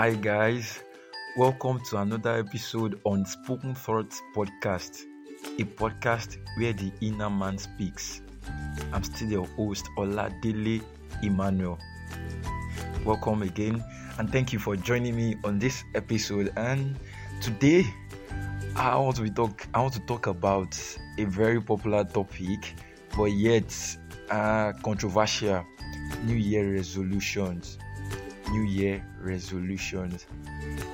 Hi, guys. Welcome to another episode on Spoken Thoughts Podcast, a podcast where the inner man speaks. I'm still your host, Oladele Emmanuel. Welcome again, and thank you for joining me on this episode. And today, I want to talk. I want to talk about a very popular topic, but yet uh, controversial: New Year resolutions. New Year resolutions.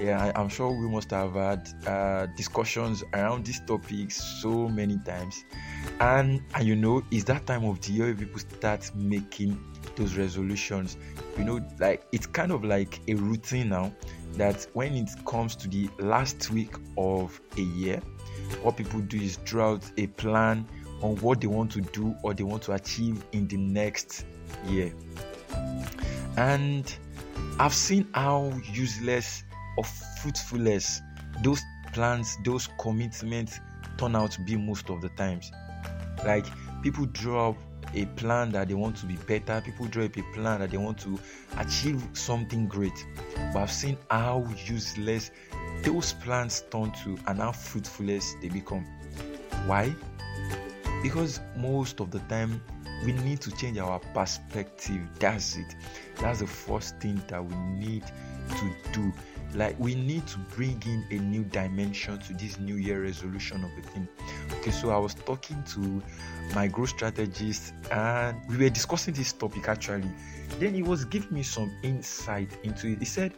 Yeah, I, am sure we must have had uh, discussions around these topics so many times, and and you know, it's that time of the year people start making those resolutions. You know, like it's kind of like a routine now that when it comes to the last week of a year, what people do is draw out a plan on what they want to do or they want to achieve in the next year. And I've seen how useless or fruitfulness those plans, those commitments turn out to be most of the times. Like people draw up a plan that they want to be better, people draw up a plan that they want to achieve something great. But I've seen how useless those plans turn to and how fruitfulness they become. Why? Because most of the time we need to change our perspective. That's it. That's the first thing that we need to do. Like we need to bring in a new dimension to this new year resolution of the thing. Okay, so I was talking to my growth strategist and we were discussing this topic actually. Then he was giving me some insight into it. He said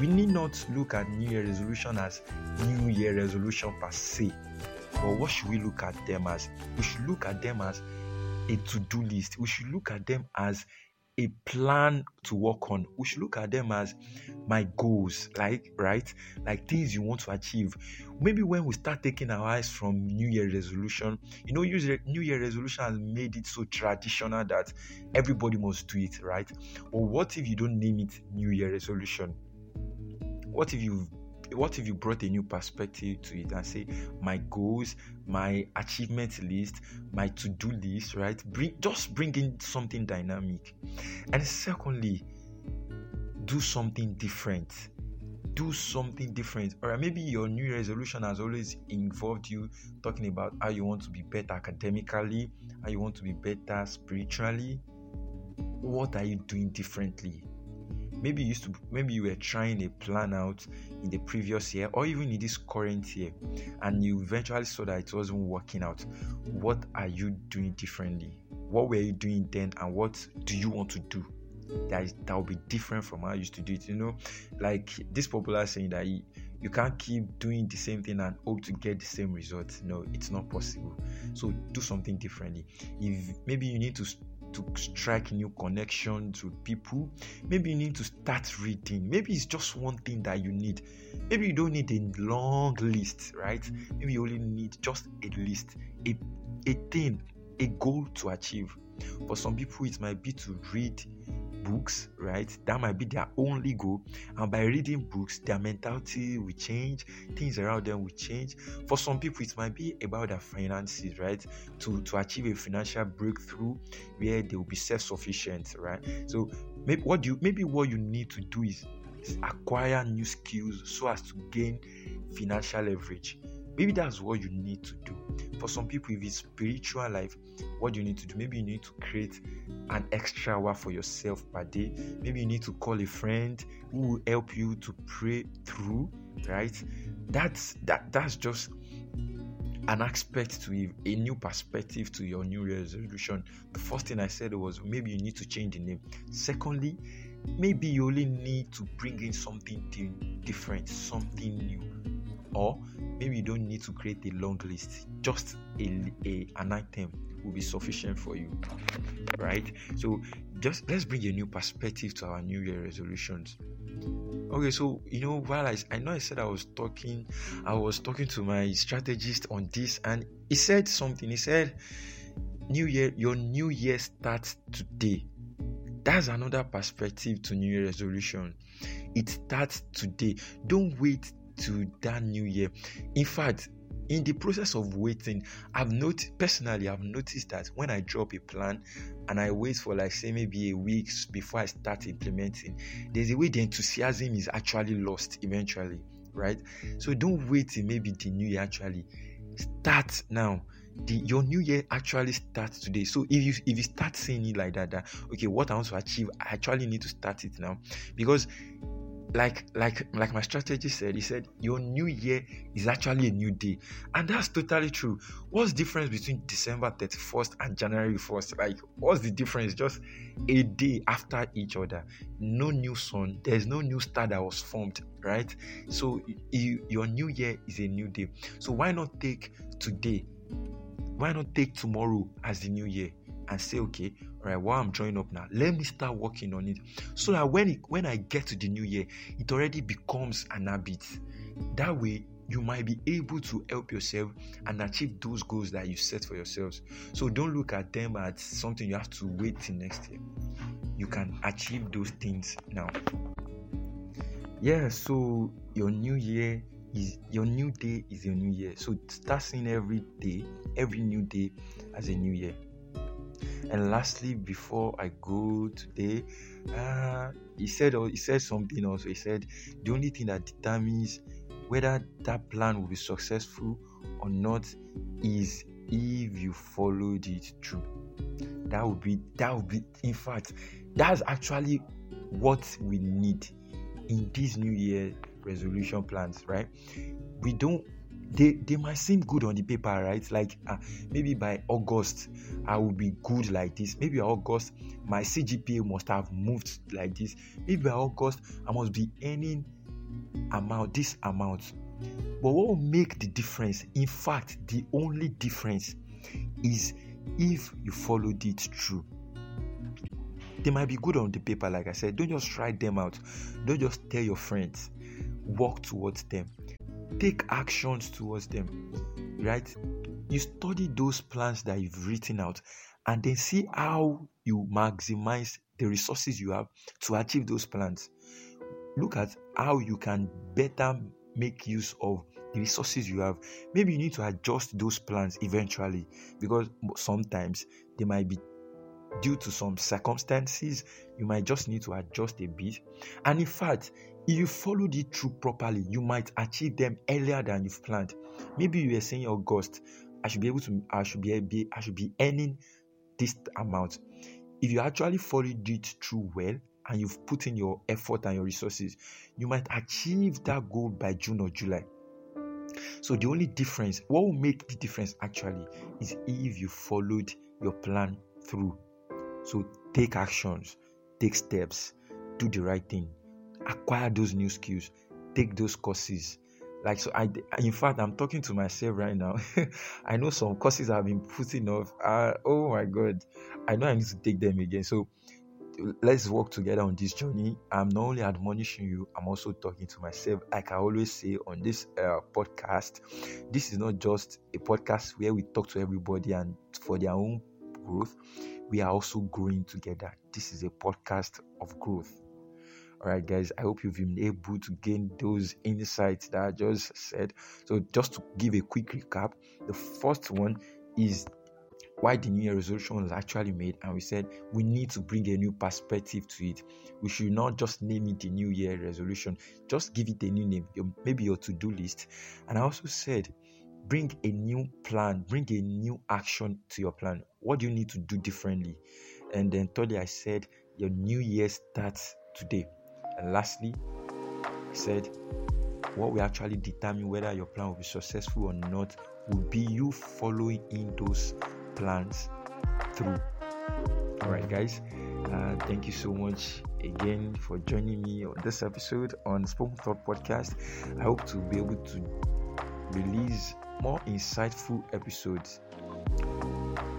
we need not look at new year resolution as new year resolution per se. But what should we look at them as? We should look at them as a to-do list. We should look at them as a plan to work on. We should look at them as my goals, like right, like things you want to achieve. Maybe when we start taking our eyes from New Year resolution, you know, New Year resolution has made it so traditional that everybody must do it, right? Or what if you don't name it New Year resolution? What if you what if you brought a new perspective to it and say my goals my achievement list my to-do list right? Bring just bring in something dynamic. And secondly do something different. Do something different. Or maybe your new resolution has always involved you talking about how you want to be better academically how you want to be better spiritually. What are you doing differently maybe you used to maybe you were trying a plan out in the previous year or even in this current year and you eventually saw that it wasn't working out. What are you doing differently? What were you doing then and what do you want to do that is, that will be different from how I used to do it? You know like this popular saying that you, you can't keep doing the same thing and hope to get the same results no it's not possible. So do something differently. If maybe you need to to strike new connections with people. Maybe you need to start reading. Maybe it's just one thing that you need. Maybe you don't need a long list, right? Maybe you only need just a list, a, a thing, a goal to achieve. For some people, it might be to read books, right? That might be their only goal. And by reading books, their mentality will change, things around them will change. For some people, it might be about their finances, right? To, to achieve a financial breakthrough where they will be self-sufficient, right? So maybe what you maybe what you need to do is, is acquire new skills so as to gain financial leverage. Maybe that's what you need to do. For some people, if it's spiritual life, what you need to do? Maybe you need to create an extra hour for yourself per day. Maybe you need to call a friend who will help you to pray through, right? That's that that's just an aspect to give, a new perspective to your new resolution. The first thing I said was maybe you need to change the name. Secondly, maybe you only need to bring in something different, something new or maybe you don't need to create a long list just a, a an item will be sufficient for you right? So just let's bring a new perspective to our new year resolutions. Okay so you know while I, I know i said i was talking i was talking to my strategist on this and he said something. He said new year your new year starts today. That's another perspective to new year resolution. It starts today. Don't wait to that new year. In fact, in the process of waiting, I've noticed personally, I've noticed that when I drop a plan and I wait for like say maybe a week before I start implementing, there's a way the enthusiasm is actually lost eventually, right? So don't wait till maybe the new year actually. Start now the your new year actually starts today. So if you if you start saying it like that, that okay, what I want to achieve, I actually need to start it now because like like like my strategy said he said your new year is actually a new day. And that's totally true. What's the difference between december 31st and january 1st like what's the difference? Just a day after each other. No new sun. There's no new star that was formed right? So you, your new year is a new day. So why not take today? Why not take tomorrow as the new year and say, okay, all right, while I'm drawing up now, let me start working on it. So that when it, when I get to the new year, it already becomes an habit. That way, you might be able to help yourself and achieve those goals that you set for yourselves. So don't look at them as something you have to wait till next year. You can achieve those things now. Yeah, so your new year is your new day is your new year. So start seeing every day, every new day as a new year. And lastly, before I go today, uh, he said he said something also. He said the only thing that determines whether that plan will be successful or not is if you followed it through. That would be that would be in fact that's actually what we need in this new year resolution plans, right? We don't they they might seem good on the paper, right? Like uh, maybe by August I will be good like this. Maybe August my CGPA must have moved like this. Maybe by August I must be earning amount this amount. But what will make the difference? In fact, the only difference is if you followed it through. They might be good on the paper, like I said. Don't just write them out. Don't just tell your friends work towards them, take actions towards them, right? You study those plans that you've written out and then see how you maximize the resources you have to achieve those plans. Look at how you can better make use of the resources you have. Maybe you need to adjust those plans eventually because sometimes they might be due to some circumstances, you might just need to adjust a bit. And in fact, if you followed it through properly, you might achieve them earlier than you've planned. Maybe you were saying August, I should be able to, I should be, I should be earning this amount. If you actually followed it through well and you've put in your effort and your resources, you might achieve that goal by June or July. So the only difference, what will make the difference actually, is if you followed your plan through. So take actions, take steps, do the right thing acquire those new skills, take those courses. Like so, I in fact I'm talking to myself right now. I know some courses I've been putting off. Uh, oh my god, I know I need to take them again. So let's work together on this journey. I'm not only admonishing you, I'm also talking to myself. Like I always say on this uh, podcast, this is not just a podcast where we talk to everybody and for their own growth. We are also growing together. This is a podcast of growth. All right, guys, I hope you've been able to gain those insights that I just said. So, just to give a quick recap, the first one is why the New Year resolution was actually made, and we said we need to bring a new perspective to it. We should not just name it the New Year resolution, just give it a new name, maybe your to do list. And I also said, bring a new plan, bring a new action to your plan. What do you need to do differently? And then, thirdly, I said, your new year starts today. And lastly, he said, what will actually determine whether your plan will be successful or not will be you following in those plans through. All right, guys, uh, thank you so much again for joining me on this episode on Spoken Thought Podcast. I hope to be able to release more insightful episodes.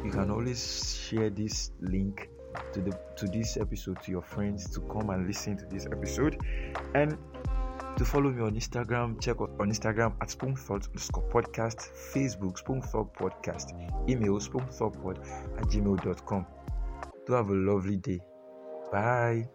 You can always share this link to the to this episode to your friends to come and listen to this episode and to follow me on Instagram, check on Instagram at spokenthought underscore podcast, Facebook spokenthought podcast, email spoonthoughpod at gmail.com. Do have a lovely day. Bye.